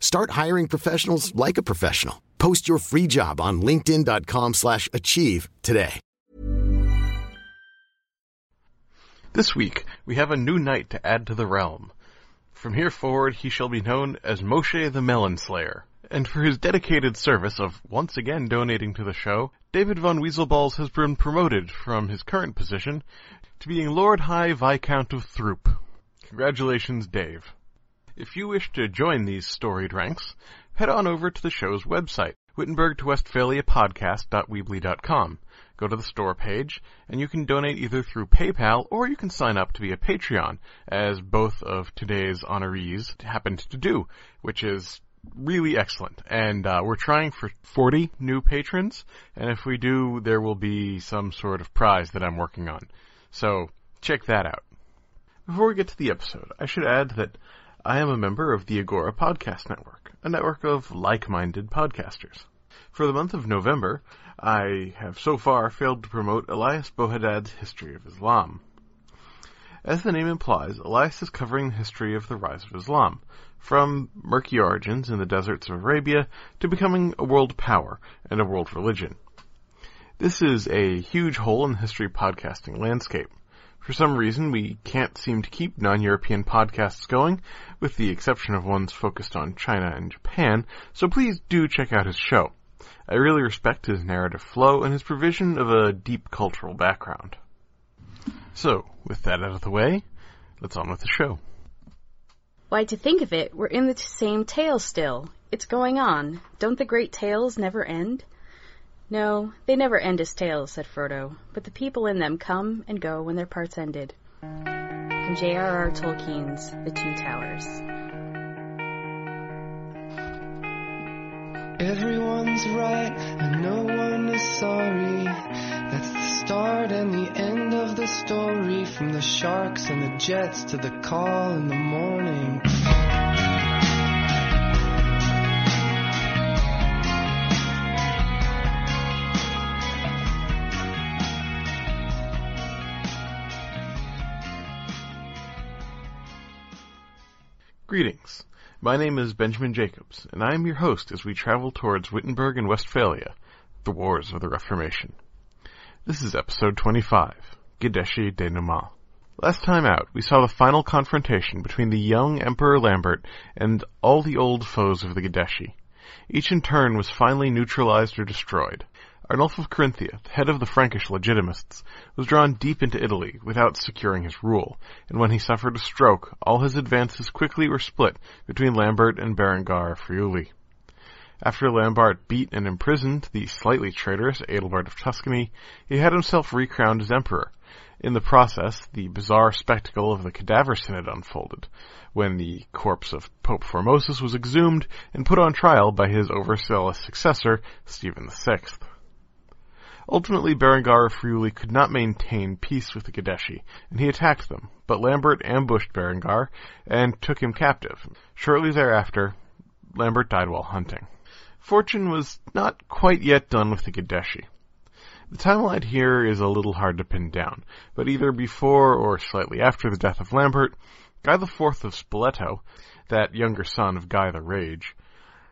Start hiring professionals like a professional. Post your free job on linkedin.com/achieve slash achieve today. This week, we have a new knight to add to the realm. From here forward, he shall be known as Moshe the Melon Slayer. And for his dedicated service of once again donating to the show, David von Weaselballs has been promoted from his current position to being Lord High Viscount of Throop. Congratulations, Dave. If you wish to join these storied ranks, head on over to the show's website, Wittenberg to Westphalia podcast.weebly.com. Go to the store page, and you can donate either through PayPal or you can sign up to be a Patreon, as both of today's honorees happened to do, which is really excellent. And uh, we're trying for 40 new patrons, and if we do, there will be some sort of prize that I'm working on. So check that out. Before we get to the episode, I should add that I am a member of the Agora Podcast Network, a network of like-minded podcasters. For the month of November, I have so far failed to promote Elias Belhaddad's History of Islam. As the name implies, Elias is covering the history of the rise of Islam, from murky origins in the deserts of Arabia to becoming a world power and a world religion. This is a huge hole in the history podcasting landscape. For some reason, we can't seem to keep non-European podcasts going, with the exception of ones focused on China and Japan, so please do check out his show. I really respect his narrative flow and his provision of a deep cultural background. So, with that out of the way, let's on with the show. Why, to think of it, we're in the same tale still. It's going on. Don't the great tales never end? No, they never end as tales, said Frodo, but the people in them come and go when their parts ended. From J.R.R. Tolkien's The Two Towers. Everyone's right and no one is sorry. That's the start and the end of the story. From the sharks and the jets to the call in the morning. Greetings. My name is Benjamin Jacobs, and I am your host as we travel towards Wittenberg and Westphalia, the Wars of the Reformation. This is episode 25, Guideschi Denouement. Last time out, we saw the final confrontation between the young Emperor Lambert and all the old foes of the Guideschi. Each in turn was finally neutralized or destroyed. Arnulf of Carinthia, the head of the Frankish legitimists, was drawn deep into Italy without securing his rule, and when he suffered a stroke, all his advances quickly were split between Lambert and Berengar of Friuli. After Lambert beat and imprisoned the slightly traitorous Adelbert of Tuscany, he had himself recrowned as emperor. In the process, the bizarre spectacle of the cadaver synod unfolded, when the corpse of Pope Formosus was exhumed and put on trial by his overzealous successor, Stephen VI. Ultimately, Berengar of Friuli could not maintain peace with the Guideschi, and he attacked them, but Lambert ambushed Berengar and took him captive. Shortly thereafter, Lambert died while hunting. Fortune was not quite yet done with the Guideschi. The timeline here is a little hard to pin down, but either before or slightly after the death of Lambert, Guy IV of Spoleto, that younger son of Guy the Rage,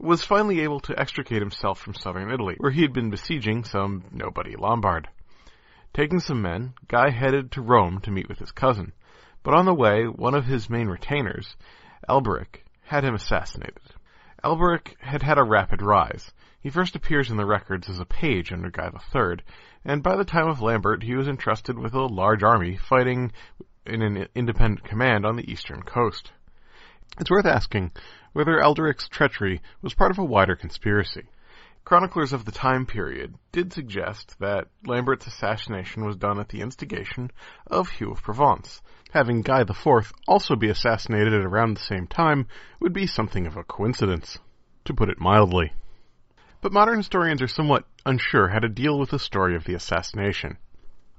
was finally able to extricate himself from southern Italy, where he had been besieging some nobody Lombard. Taking some men, Guy headed to Rome to meet with his cousin, but on the way, one of his main retainers, Alberic, had him assassinated. Alberic had had a rapid rise. He first appears in the records as a page under Guy III, and by the time of Lambert he was entrusted with a large army fighting in an independent command on the eastern coast. It's worth asking whether Alberic's treachery was part of a wider conspiracy. Chroniclers of the time period did suggest that Lambert's assassination was done at the instigation of Hugh of Provence. Having Guy IV also be assassinated at around the same time would be something of a coincidence, to put it mildly. But modern historians are somewhat unsure how to deal with the story of the assassination.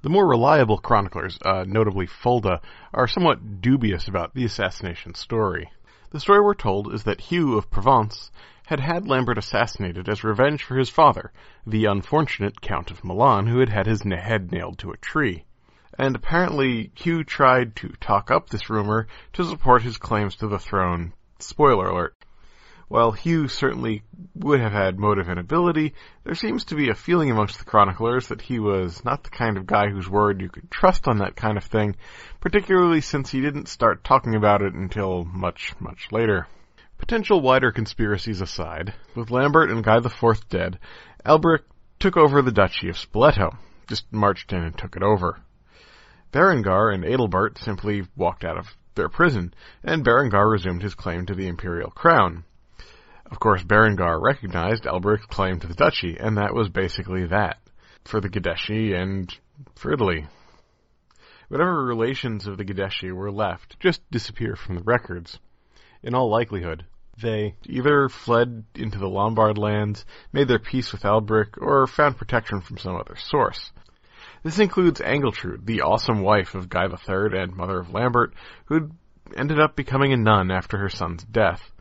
The more reliable chroniclers, uh, notably Fulda, are somewhat dubious about the assassination story. The story we're told is that Hugh of Provence had had Lambert assassinated as revenge for his father, the unfortunate Count of Milan, who had had his head nailed to a tree. And apparently Hugh tried to talk up this rumor to support his claims to the throne. Spoiler alert. While Hugh certainly would have had motive and ability, there seems to be a feeling amongst the chroniclers that he was not the kind of guy whose word you could trust on that kind of thing, particularly since he didn't start talking about it until much, much later. Potential wider conspiracies aside, with Lambert and Guy IV dead, Alberic took over the Duchy of Spoleto, just marched in and took it over. Berengar and Adelbert simply walked out of their prison, and Berengar resumed his claim to the imperial crown. Of course, Berengar recognized Alberic's claim to the duchy, and that was basically that for the Guideschi and for Italy. Whatever relations of the Guideschi were left just disappear from the records. In all likelihood, they either fled into the Lombard lands, made their peace with Alberic, or found protection from some other source. This includes Angiltrude, the awesome wife of Guy III and mother of Lambert, who ended up becoming a nun after her son's death.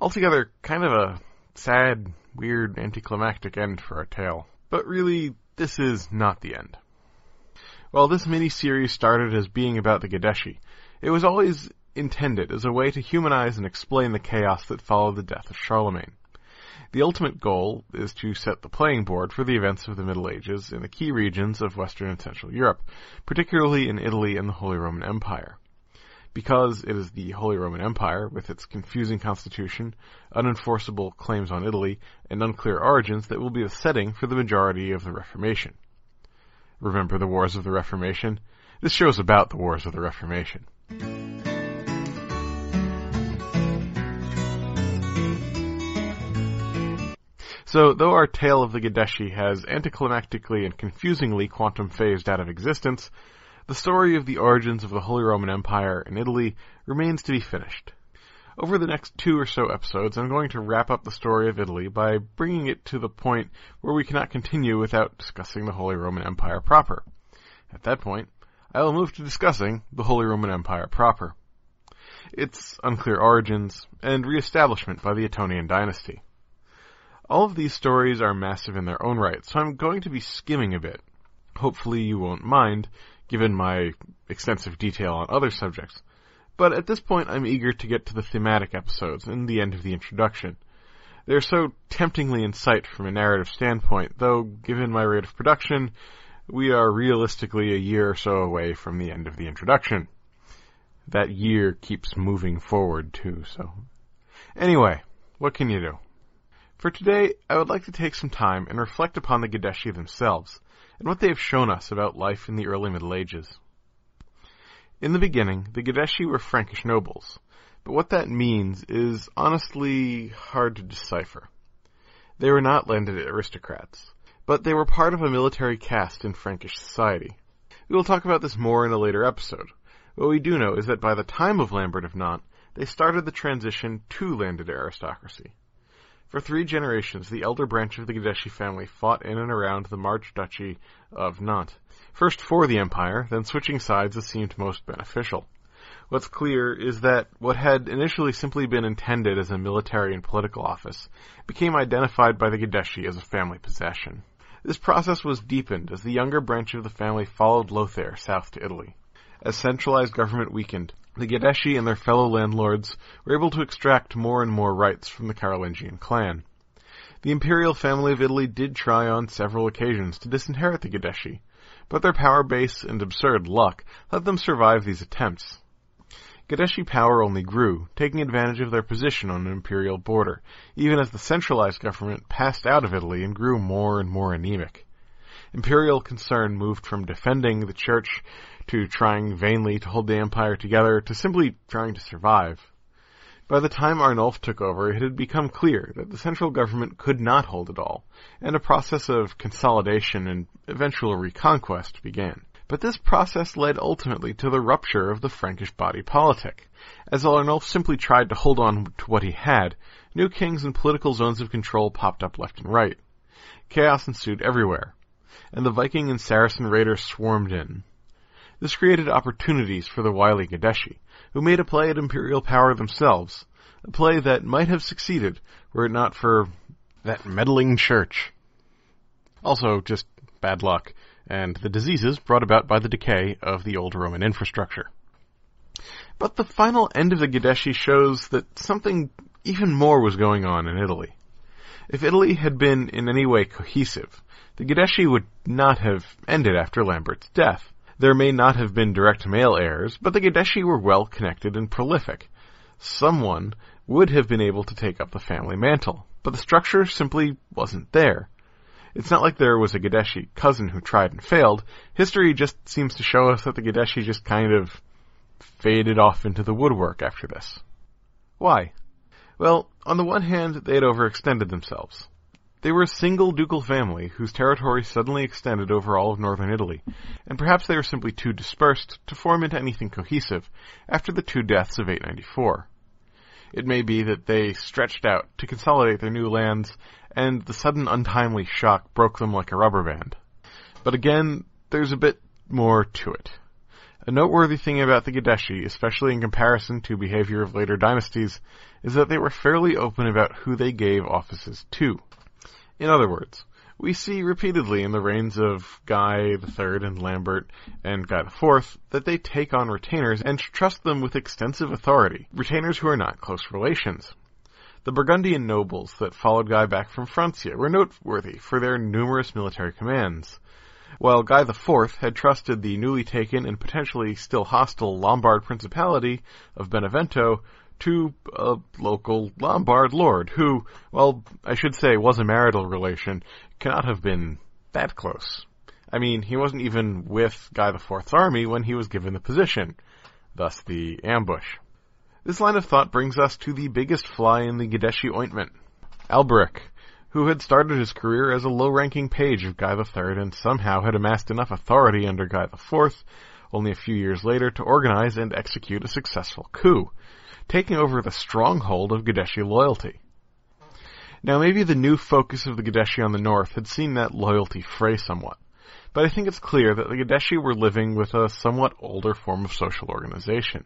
Altogether, kind of a sad, weird, anticlimactic end for our tale. But really, this is not the end. While this mini-series started as being about the Guideschi, it was always intended as a way to humanize and explain the chaos that followed the death of Charlemagne. The ultimate goal is to set the playing board for the events of the Middle Ages in the key regions of Western and Central Europe, particularly in Italy and the Holy Roman Empire because it is the Holy Roman Empire, with its confusing constitution, unenforceable claims on Italy, and unclear origins that will be the setting for the majority of the Reformation. Remember the Wars of the Reformation? This show is about the Wars of the Reformation. So, though our tale of the Guideschi has anticlimactically and confusingly quantum phased out of existence, the story of the origins of the Holy Roman Empire in Italy remains to be finished. Over the next two or so episodes, I'm going to wrap up the story of Italy by bringing it to the point where we cannot continue without discussing the Holy Roman Empire proper. At that point, I will move to discussing the Holy Roman Empire proper. Its unclear origins and reestablishment by the Ottonian dynasty. All of these stories are massive in their own right, so I'm going to be skimming a bit. Hopefully you won't mind, given my extensive detail on other subjects. But at this point, I'm eager to get to the thematic episodes and the end of the introduction. They're so temptingly in sight from a narrative standpoint, though given my rate of production, we are realistically a year or so away from the end of the introduction. That year keeps moving forward too, so. Anyway, what can you do? For today, I would like to take some time and reflect upon the Guideschi themselves, and what they have shown us about life in the early Middle Ages. In the beginning, the Guideschi were Frankish nobles, but what that means is honestly hard to decipher. They were not landed aristocrats, but they were part of a military caste in Frankish society. We will talk about this more in a later episode. What we do know is that by the time of Lambert of Nantes, they started the transition to landed aristocracy. For three generations, the elder branch of the Guideschi family fought in and around the March-duchy of Nantes, first for the empire, then switching sides as seemed most beneficial. What's clear is that what had initially simply been intended as a military and political office became identified by the Guideschi as a family possession. This process was deepened as the younger branch of the family followed Lothair south to Italy. As centralized government weakened, the Guideschi and their fellow landlords were able to extract more and more rights from the Carolingian clan. The imperial family of Italy did try on several occasions to disinherit the Guideschi, but their power base and absurd luck let them survive these attempts. Guideschi power only grew, taking advantage of their position on an imperial border, even as the centralized government passed out of Italy and grew more and more anemic. Imperial concern moved from defending the church to trying vainly to hold the empire together to simply trying to survive. By the time Arnulf took over, it had become clear that the central government could not hold it all, and a process of consolidation and eventual reconquest began. But this process led ultimately to the rupture of the Frankish body politic. As Arnulf simply tried to hold on to what he had, new kings and political zones of control popped up left and right. Chaos ensued everywhere, and the Viking and Saracen raiders swarmed in. This created opportunities for the wily Guideschi, who made a play at imperial power themselves, a play that might have succeeded were it not for that meddling church. Also, just bad luck and the diseases brought about by the decay of the old Roman infrastructure. But the final end of the Guideschi shows that something even more was going on in Italy. If Italy had been in any way cohesive, the Guideschi would not have ended after Lambert's death. There may not have been direct male heirs, but the Guideschi were well connected and prolific. Someone would have been able to take up the family mantle, but the structure simply wasn't there. It's not like there was a Guideschi cousin who tried and failed. History just seems to show us that the Guideschi just kind of faded off into the woodwork after this. Why? Well, on the one hand, they had overextended themselves. They were a single ducal family whose territory suddenly extended over all of northern Italy, and perhaps they were simply too dispersed to form into anything cohesive after the two deaths of 894. It may be that they stretched out to consolidate their new lands and the sudden untimely shock broke them like a rubber band. But again, there's a bit more to it. A noteworthy thing about the Guideschi, especially in comparison to behavior of later dynasties, is that they were fairly open about who they gave offices to. In other words, we see repeatedly in the reigns of Guy III and Lambert and Guy IV that they take on retainers and trust them with extensive authority, retainers who are not close relations. The Burgundian nobles that followed Guy back from Francia were noteworthy for their numerous military commands. While Guy IV had trusted the newly taken and potentially still hostile Lombard Principality of Benevento to a local Lombard lord who, well, I should say was a marital relation, cannot have been that close. I mean, he wasn't even with Guy IV's army when he was given the position. Thus the ambush. This line of thought brings us to the biggest fly in the Guideschi ointment. Alberic, who had started his career as a low-ranking page of Guy III and somehow had amassed enough authority under Guy IV, only a few years later, to organize and execute a successful coup, taking over the stronghold of Guideschi loyalty. Now maybe the new focus of the Guideschi on the north had seen that loyalty fray somewhat, but I think it's clear that the Guideschi were living with a somewhat older form of social organization.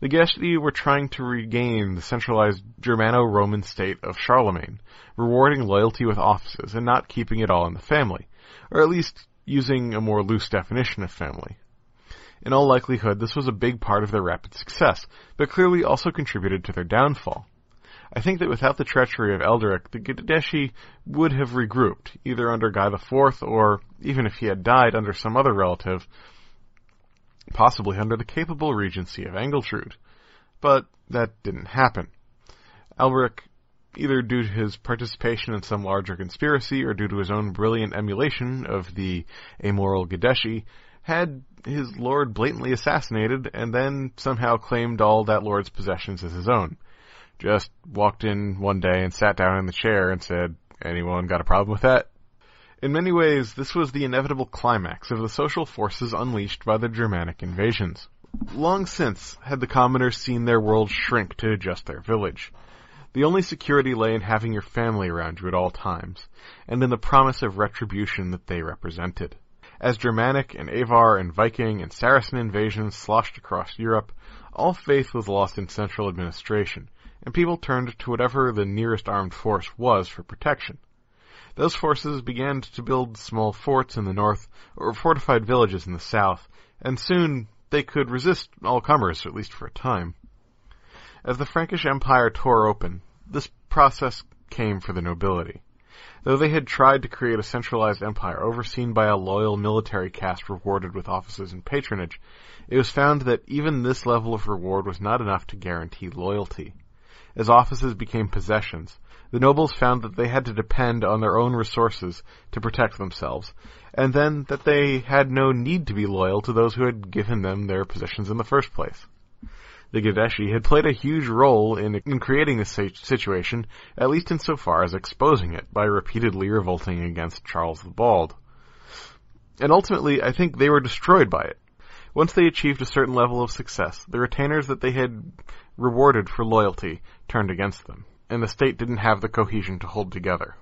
The Guideschi were trying to regain the centralized Germano-Roman state of Charlemagne, rewarding loyalty with offices and not keeping it all in the family, or at least using a more loose definition of family. In all likelihood, this was a big part of their rapid success, but clearly also contributed to their downfall. I think that without the treachery of Alberic, the Guideschi would have regrouped, either under Guy IV or, even if he had died, under some other relative, possibly under the capable regency of Angiltrude. But that didn't happen. Alberic, either due to his participation in some larger conspiracy or due to his own brilliant emulation of the amoral Guideschi, had his lord blatantly assassinated and then somehow claimed all that lord's possessions as his own. Just walked in one day and sat down in the chair and said, anyone got a problem with that? In many ways, this was the inevitable climax of the social forces unleashed by the Germanic invasions. Long since had the commoners seen their world shrink to just their village. The only security lay in having your family around you at all times, and in the promise of retribution that they represented. As Germanic and Avar and Viking and Saracen invasions sloshed across Europe, all faith was lost in central administration, and people turned to whatever the nearest armed force was for protection. Those forces began to build small forts in the north or fortified villages in the south, and soon they could resist all comers, at least for a time. As the Frankish Empire tore open, this process came for the nobility. Though they had tried to create a centralized empire overseen by a loyal military caste rewarded with offices and patronage, it was found that even this level of reward was not enough to guarantee loyalty. As offices became possessions, the nobles found that they had to depend on their own resources to protect themselves, and then that they had no need to be loyal to those who had given them their positions in the first place. The Guideschi had played a huge role in, in creating this situation, at least insofar as exposing it by repeatedly revolting against Charles the Bald. And ultimately, I think they were destroyed by it. Once they achieved a certain level of success, the retainers that they had rewarded for loyalty turned against them, and the state didn't have the cohesion to hold together.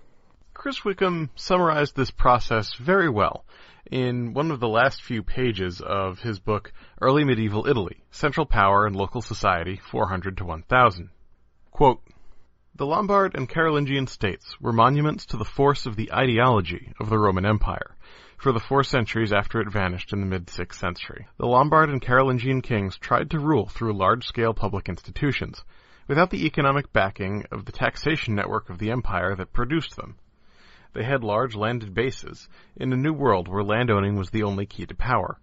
Chris Wickham summarized this process very well in one of the last few pages of his book, Early Medieval Italy, Central Power and Local Society, 400 to 1000. Quote, the Lombard and Carolingian states were monuments to the force of the ideology of the Roman Empire, for the four centuries after it vanished in the mid-6th century. The Lombard and Carolingian kings tried to rule through large-scale public institutions, without the economic backing of the taxation network of the empire that produced them. They had large landed bases, in a new world where landowning was the only key to power.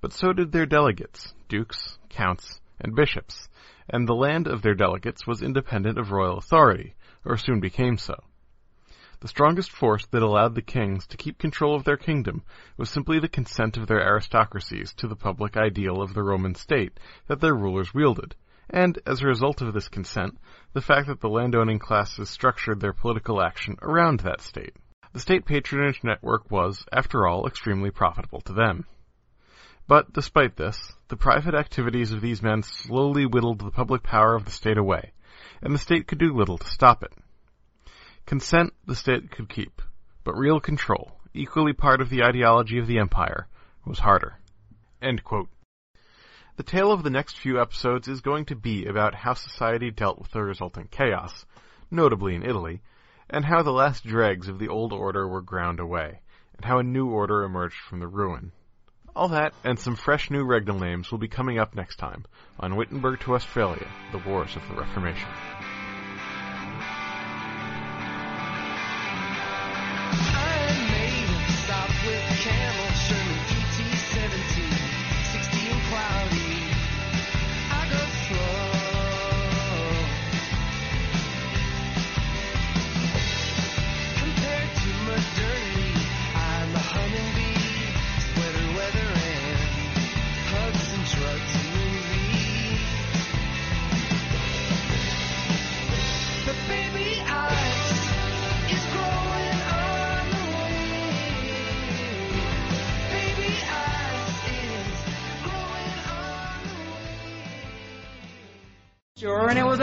But so did their delegates, dukes, counts, and bishops, and the land of their delegates was independent of royal authority, or soon became so. The strongest force that allowed the kings to keep control of their kingdom was simply the consent of their aristocracies to the public ideal of the Roman state that their rulers wielded, and, as a result of this consent, the fact that the landowning classes structured their political action around that state. The state patronage network was, after all, extremely profitable to them. But despite this, the private activities of these men slowly whittled the public power of the state away, and the state could do little to stop it. Consent the state could keep, but real control, equally part of the ideology of the empire, was harder. The tale of the next few episodes is going to be about how society dealt with the resulting chaos, notably in Italy, and how the last dregs of the old order were ground away, and how a new order emerged from the ruin. All that and some fresh new regnal names will be coming up next time on Wittenberg to Westphalia, the Wars of the Reformation.